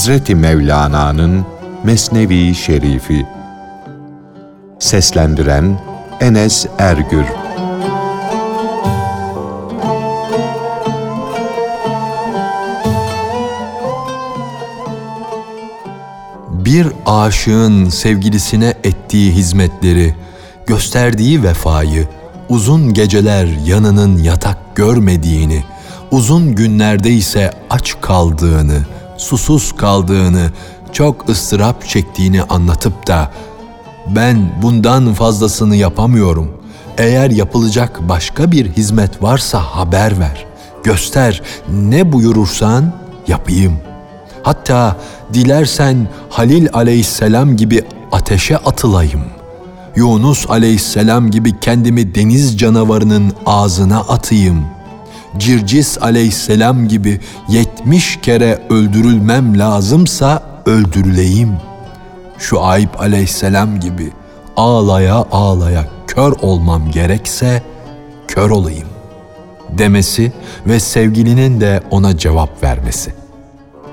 Hazreti Mevlana'nın Mesnevi Şerifi. Seslendiren Enes Ergür. Bir aşığın sevgilisine ettiği hizmetleri, gösterdiği vefayı, uzun geceler yanının yatak görmediğini, uzun günlerde ise aç kaldığını, susuz kaldığını, çok ıstırap çektiğini anlatıp da ben bundan fazlasını yapamıyorum. Eğer yapılacak başka bir hizmet varsa haber ver. Göster ne buyurursan yapayım. Hatta dilersen Halil aleyhisselam gibi ateşe atılayım. Yunus aleyhisselam gibi kendimi deniz canavarının ağzına atayım. Circis aleyhisselam gibi yetmiş kere öldürülmem lazımsa öldürüleyim. Şu Ayıp aleyhisselam gibi ağlaya ağlaya kör olmam gerekse kör olayım demesi ve sevgilinin de ona cevap vermesi.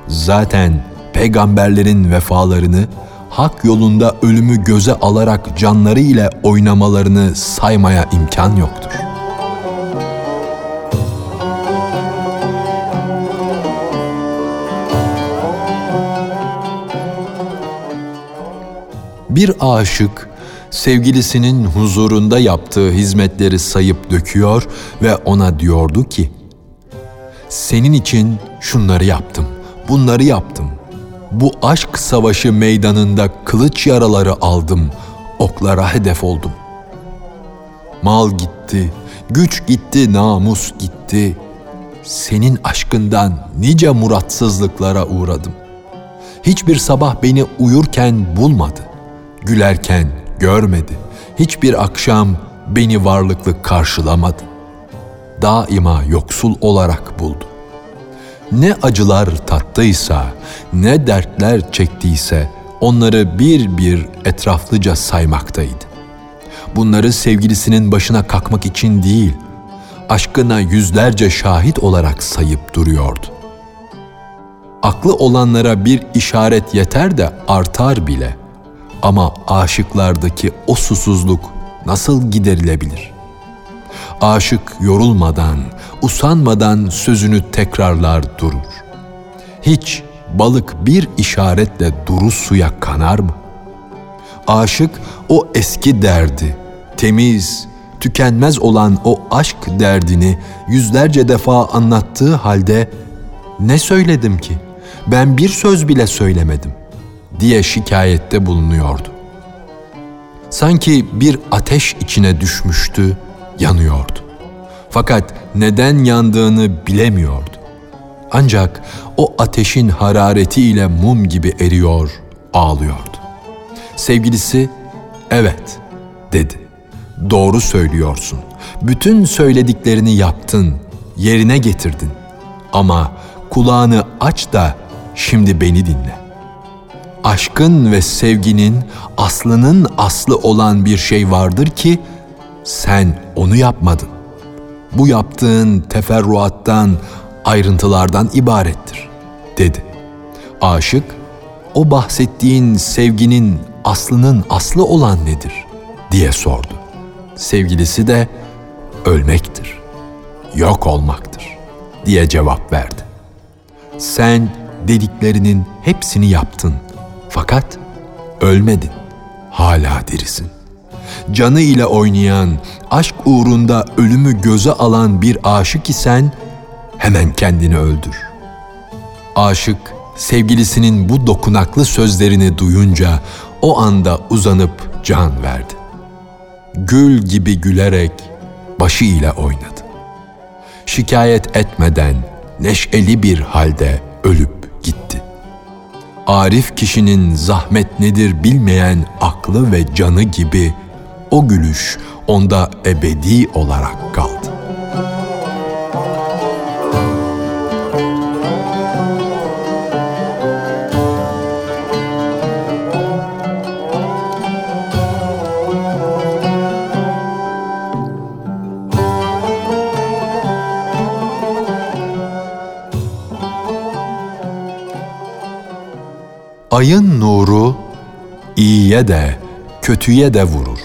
Zaten peygamberlerin vefalarını hak yolunda ölümü göze alarak canları ile oynamalarını saymaya imkan yoktur. Bir aşık sevgilisinin huzurunda yaptığı hizmetleri sayıp döküyor ve ona diyordu ki: Senin için şunları yaptım, bunları yaptım. Bu aşk savaşı meydanında kılıç yaraları aldım, oklara hedef oldum. Mal gitti, güç gitti, namus gitti. Senin aşkından nice muratsızlıklara uğradım. Hiçbir sabah beni uyurken bulmadı, gülerken görmedi. Hiçbir akşam beni varlıklı karşılamadı. Daima yoksul olarak buldu ne acılar tattıysa, ne dertler çektiyse onları bir bir etraflıca saymaktaydı. Bunları sevgilisinin başına kakmak için değil, aşkına yüzlerce şahit olarak sayıp duruyordu. Aklı olanlara bir işaret yeter de artar bile. Ama aşıklardaki o susuzluk nasıl giderilebilir?'' Aşık yorulmadan, usanmadan sözünü tekrarlar durur. Hiç balık bir işaretle duru suya kanar mı? Aşık o eski derdi, temiz, tükenmez olan o aşk derdini yüzlerce defa anlattığı halde ne söyledim ki? Ben bir söz bile söylemedim diye şikayette bulunuyordu. Sanki bir ateş içine düşmüştü yanıyordu. Fakat neden yandığını bilemiyordu. Ancak o ateşin hararetiyle mum gibi eriyor, ağlıyordu. Sevgilisi, "Evet." dedi. "Doğru söylüyorsun. Bütün söylediklerini yaptın, yerine getirdin. Ama kulağını aç da şimdi beni dinle. Aşkın ve sevginin aslının aslı olan bir şey vardır ki sen onu yapmadın. Bu yaptığın teferruattan, ayrıntılardan ibarettir, dedi. Aşık, o bahsettiğin sevginin aslının aslı olan nedir? diye sordu. Sevgilisi de ölmektir, yok olmaktır diye cevap verdi. Sen dediklerinin hepsini yaptın fakat ölmedin, hala dirisin canı ile oynayan, aşk uğrunda ölümü göze alan bir aşık isen hemen kendini öldür. Aşık sevgilisinin bu dokunaklı sözlerini duyunca o anda uzanıp can verdi. Gül gibi gülerek başı ile oynadı. Şikayet etmeden neşeli bir halde ölüp. Arif kişinin zahmet nedir bilmeyen aklı ve canı gibi o gülüş onda ebedi olarak kaldı. Ayın nuru iyiye de kötüye de vurur.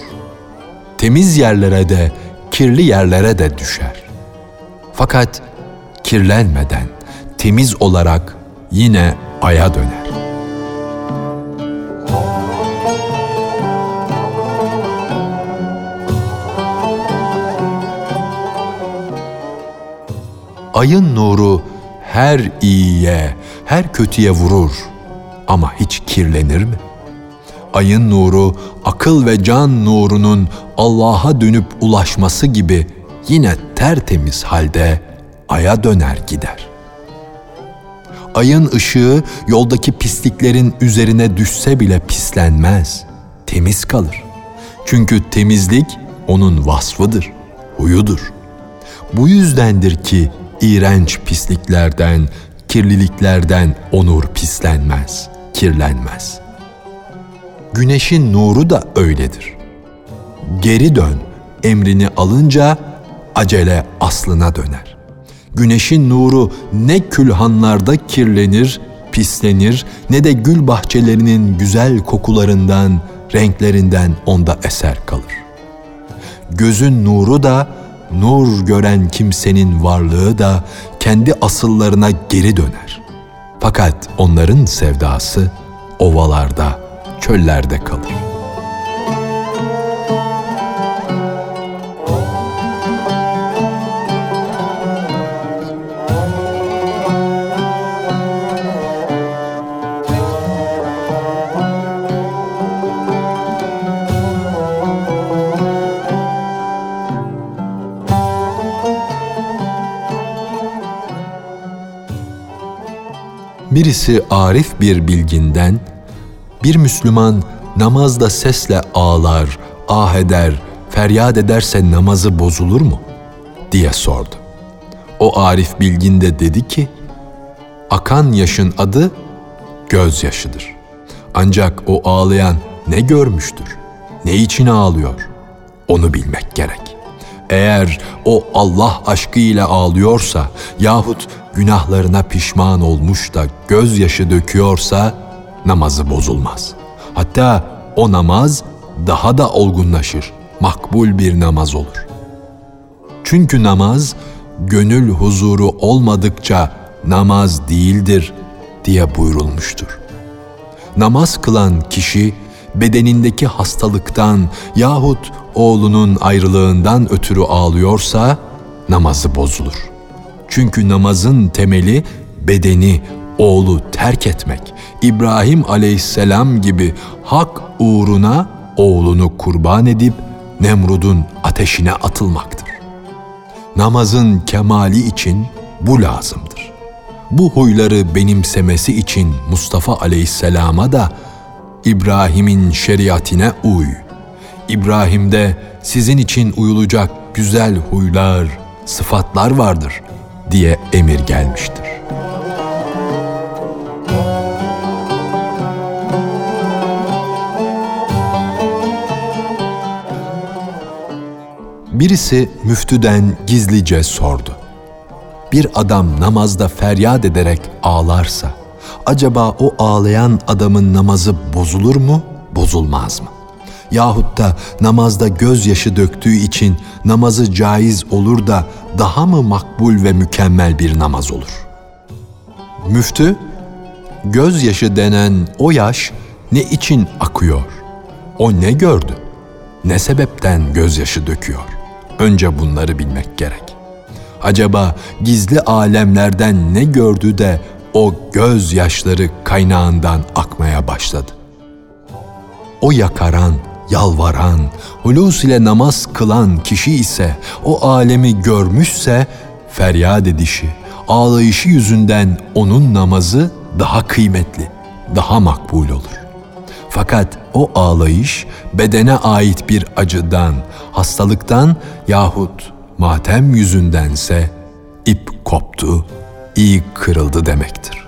Temiz yerlere de kirli yerlere de düşer. Fakat kirlenmeden temiz olarak yine aya döner. Ayın nuru her iyiye, her kötüye vurur ama hiç kirlenir mi? Ayın nuru akıl ve can nurunun Allah'a dönüp ulaşması gibi yine tertemiz halde aya döner gider. Ayın ışığı yoldaki pisliklerin üzerine düşse bile pislenmez, temiz kalır. Çünkü temizlik onun vasfıdır, huyudur. Bu yüzdendir ki iğrenç pisliklerden, kirliliklerden onur pislenmez, kirlenmez. Güneşin nuru da öyledir. Geri dön emrini alınca acele aslına döner. Güneşin nuru ne külhanlarda kirlenir, pislenir ne de gül bahçelerinin güzel kokularından, renklerinden onda eser kalır. Gözün nuru da nur gören kimsenin varlığı da kendi asıllarına geri döner. Fakat onların sevdası ovalarda, çöllerde kalır. Birisi arif bir bilginden, bir Müslüman namazda sesle ağlar, ah eder, feryat ederse namazı bozulur mu? diye sordu. O arif bilgin de dedi ki, akan yaşın adı gözyaşıdır. Ancak o ağlayan ne görmüştür, ne için ağlıyor, onu bilmek gerek. Eğer o Allah aşkıyla ağlıyorsa yahut günahlarına pişman olmuş da gözyaşı döküyorsa namazı bozulmaz. Hatta o namaz daha da olgunlaşır, makbul bir namaz olur. Çünkü namaz gönül huzuru olmadıkça namaz değildir diye buyurulmuştur. Namaz kılan kişi bedenindeki hastalıktan yahut oğlunun ayrılığından ötürü ağlıyorsa namazı bozulur. Çünkü namazın temeli bedeni, oğlu terk etmek. İbrahim aleyhisselam gibi hak uğruna oğlunu kurban edip Nemrud'un ateşine atılmaktır. Namazın kemali için bu lazımdır. Bu huyları benimsemesi için Mustafa aleyhisselama da İbrahim'in şeriatine uy. İbrahim'de sizin için uyulacak güzel huylar, sıfatlar vardır diye emir gelmiştir. Birisi müftüden gizlice sordu. Bir adam namazda feryat ederek ağlarsa, acaba o ağlayan adamın namazı bozulur mu, bozulmaz mı? Yahut da namazda gözyaşı döktüğü için namazı caiz olur da daha mı makbul ve mükemmel bir namaz olur? Müftü, gözyaşı denen o yaş ne için akıyor? O ne gördü? Ne sebepten gözyaşı döküyor? Önce bunları bilmek gerek. Acaba gizli alemlerden ne gördü de o gözyaşları kaynağından akmaya başladı? O yakaran, yalvaran, hulus ile namaz kılan kişi ise o alemi görmüşse feryat edişi, ağlayışı yüzünden onun namazı daha kıymetli, daha makbul olur. Fakat o ağlayış bedene ait bir acıdan, hastalıktan yahut matem yüzündense ip koptu, iyi kırıldı demektir.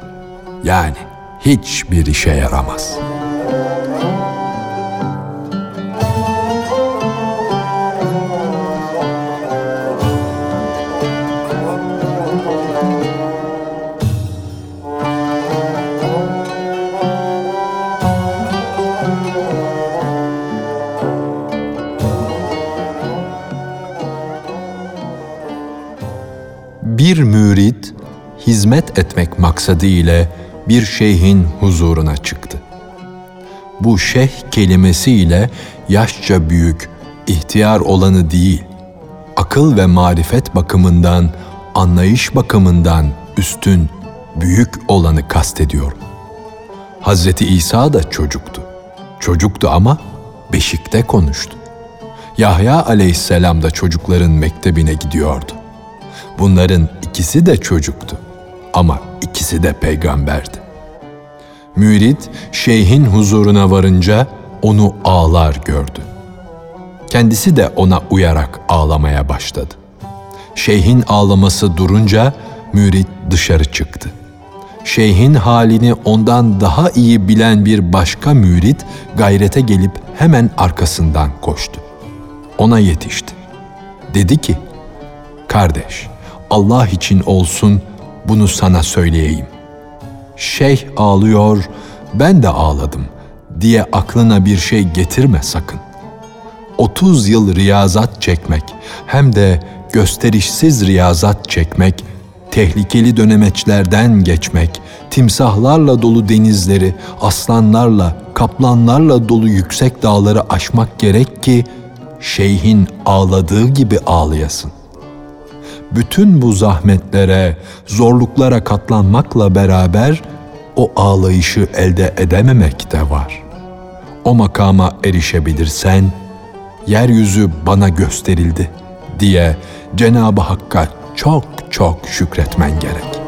Yani hiçbir işe yaramaz. Bir mürit hizmet etmek maksadı ile bir şeyhin huzuruna çıktı. Bu şeyh kelimesiyle yaşça büyük, ihtiyar olanı değil, akıl ve marifet bakımından, anlayış bakımından üstün, büyük olanı kastediyor. Hazreti İsa da çocuktu. Çocuktu ama beşikte konuştu. Yahya aleyhisselam da çocukların mektebine gidiyordu. Bunların ikisi de çocuktu ama ikisi de peygamberdi. Mürit şeyhin huzuruna varınca onu ağlar gördü. Kendisi de ona uyarak ağlamaya başladı. Şeyhin ağlaması durunca mürit dışarı çıktı. Şeyhin halini ondan daha iyi bilen bir başka mürit gayrete gelip hemen arkasından koştu. Ona yetişti. Dedi ki, Kardeş, Allah için olsun bunu sana söyleyeyim. Şeyh ağlıyor, ben de ağladım diye aklına bir şey getirme sakın. 30 yıl riyazat çekmek hem de gösterişsiz riyazat çekmek, tehlikeli dönemeçlerden geçmek, timsahlarla dolu denizleri, aslanlarla, kaplanlarla dolu yüksek dağları aşmak gerek ki şeyhin ağladığı gibi ağlayasın. Bütün bu zahmetlere, zorluklara katlanmakla beraber o ağlayışı elde edememek de var. O makama erişebilirsen, yeryüzü bana gösterildi diye Cenab-ı Hakk'a çok çok şükretmen gerek.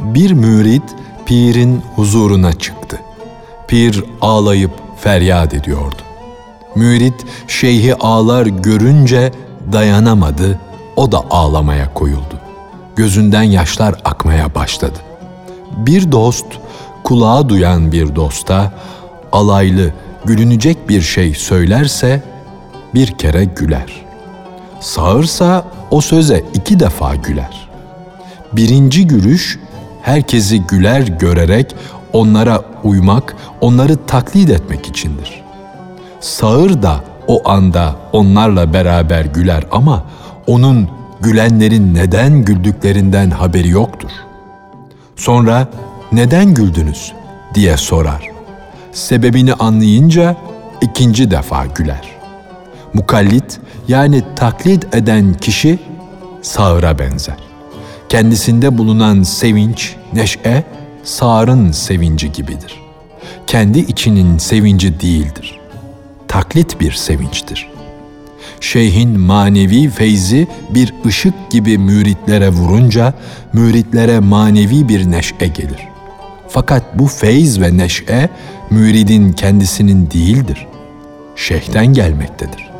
Bir mürit pirin huzuruna çıktı. Pir ağlayıp feryat ediyordu. Mürit şeyhi ağlar görünce dayanamadı, o da ağlamaya koyuldu. Gözünden yaşlar akmaya başladı. Bir dost, kulağa duyan bir dosta alaylı, gülünecek bir şey söylerse bir kere güler. Sağırsa o söze iki defa güler. Birinci gülüş herkesi güler görerek onlara uymak, onları taklit etmek içindir. Sağır da o anda onlarla beraber güler ama onun gülenlerin neden güldüklerinden haberi yoktur. Sonra neden güldünüz diye sorar. Sebebini anlayınca ikinci defa güler. Mukallit yani taklit eden kişi sağıra benzer. Kendisinde bulunan sevinç, neşe, sağırın sevinci gibidir. Kendi içinin sevinci değildir. Taklit bir sevinçtir. Şeyhin manevi feyzi bir ışık gibi müritlere vurunca, müritlere manevi bir neşe gelir. Fakat bu feyz ve neşe, müridin kendisinin değildir. Şeyhten gelmektedir.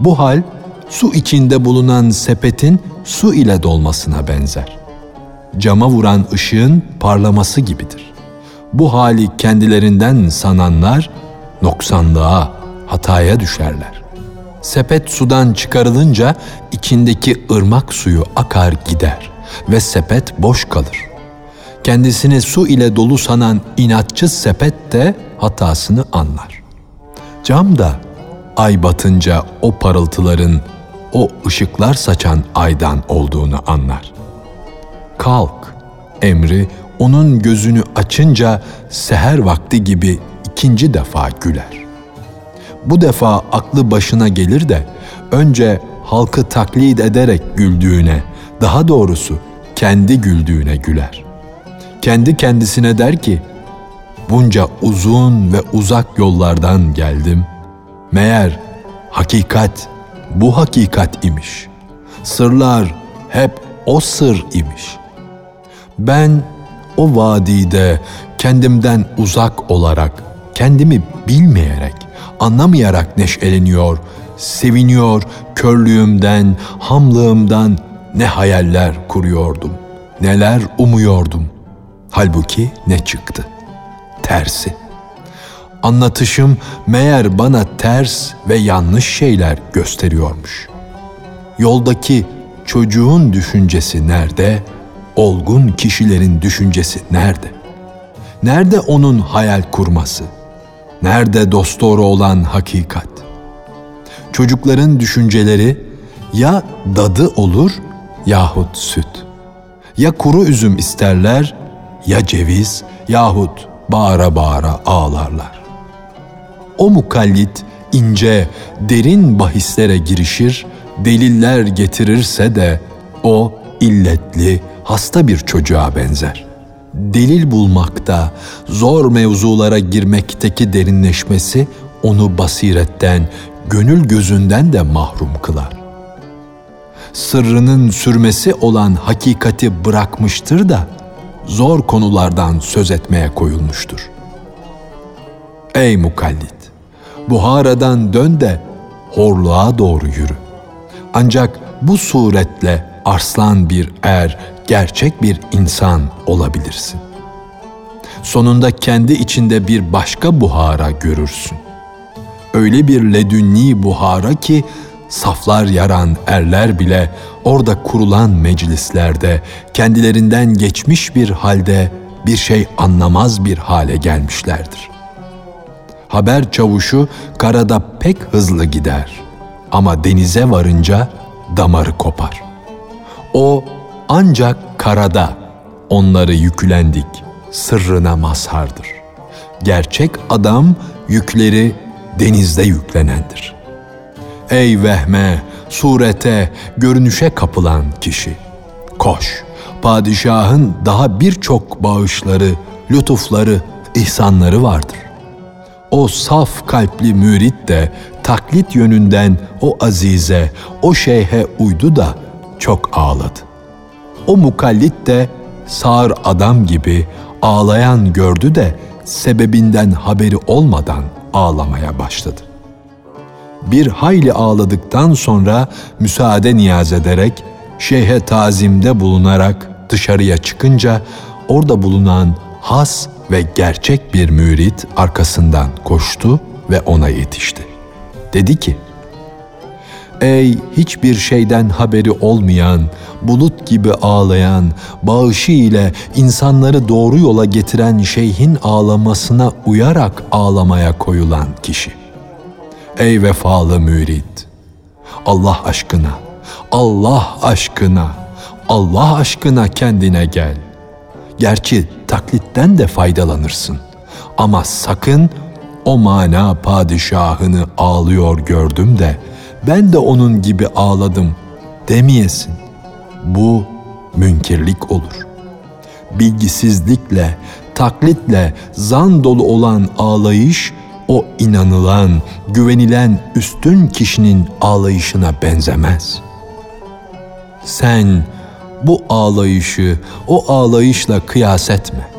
Bu hal, su içinde bulunan sepetin su ile dolmasına benzer. Cama vuran ışığın parlaması gibidir. Bu hali kendilerinden sananlar noksanlığa, hataya düşerler. Sepet sudan çıkarılınca içindeki ırmak suyu akar gider ve sepet boş kalır. Kendisini su ile dolu sanan inatçı sepet de hatasını anlar. Cam da ay batınca o parıltıların o ışıklar saçan aydan olduğunu anlar. Kalk emri onun gözünü açınca seher vakti gibi ikinci defa güler. Bu defa aklı başına gelir de önce halkı taklit ederek güldüğüne, daha doğrusu kendi güldüğüne güler. Kendi kendisine der ki, bunca uzun ve uzak yollardan geldim. Meğer hakikat bu hakikat imiş. Sırlar hep o sır imiş. Ben o vadide kendimden uzak olarak, kendimi bilmeyerek, anlamayarak neşeleniyor, seviniyor, körlüğümden, hamlığımdan ne hayaller kuruyordum, neler umuyordum. Halbuki ne çıktı? Tersi. Anlatışım meğer bana ters ve yanlış şeyler gösteriyormuş. Yoldaki çocuğun düşüncesi nerede? Olgun kişilerin düşüncesi nerede? Nerede onun hayal kurması? Nerede dosdoğru olan hakikat? Çocukların düşünceleri ya dadı olur yahut süt. Ya kuru üzüm isterler ya ceviz yahut bağıra bağıra ağlarlar. O mukallit ince, derin bahislere girişir, deliller getirirse de o illetli, hasta bir çocuğa benzer. Delil bulmakta, zor mevzulara girmekteki derinleşmesi onu basiretten, gönül gözünden de mahrum kılar. Sırrının sürmesi olan hakikati bırakmıştır da zor konulardan söz etmeye koyulmuştur. Ey mukallit! Buhara'dan dön de horluğa doğru yürü. Ancak bu suretle arslan bir er, gerçek bir insan olabilirsin. Sonunda kendi içinde bir başka buhara görürsün. Öyle bir ledünni buhara ki saflar yaran erler bile orada kurulan meclislerde kendilerinden geçmiş bir halde bir şey anlamaz bir hale gelmişlerdir. Haber çavuşu karada pek hızlı gider ama denize varınca damarı kopar. O ancak karada onları yüklendik sırrına mazhardır. Gerçek adam yükleri denizde yüklenendir. Ey vehme, surete, görünüşe kapılan kişi. Koş, padişahın daha birçok bağışları, lütufları, ihsanları vardır. O saf kalpli mürit de taklit yönünden o azize, o şeyhe uydu da çok ağladı. O mukallit de sağır adam gibi ağlayan gördü de sebebinden haberi olmadan ağlamaya başladı. Bir hayli ağladıktan sonra müsaade niyaz ederek şeyhe tazimde bulunarak dışarıya çıkınca orada bulunan has ve gerçek bir mürit arkasından koştu ve ona yetişti. Dedi ki, Ey hiçbir şeyden haberi olmayan, bulut gibi ağlayan, bağışı ile insanları doğru yola getiren şeyhin ağlamasına uyarak ağlamaya koyulan kişi. Ey vefalı mürit! Allah aşkına, Allah aşkına, Allah aşkına kendine gel. Gerçi taklitten de faydalanırsın. Ama sakın o mana padişahını ağlıyor gördüm de ben de onun gibi ağladım demeyesin. Bu münkirlik olur. Bilgisizlikle, taklitle zan dolu olan ağlayış o inanılan, güvenilen üstün kişinin ağlayışına benzemez. Sen bu ağlayışı o ağlayışla kıyas etme.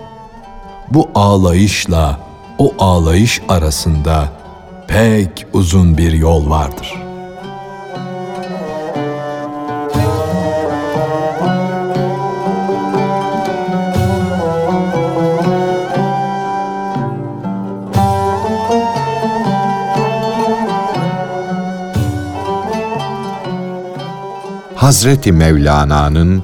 Bu ağlayışla o ağlayış arasında pek uzun bir yol vardır.'' Hazreti Mevlana'nın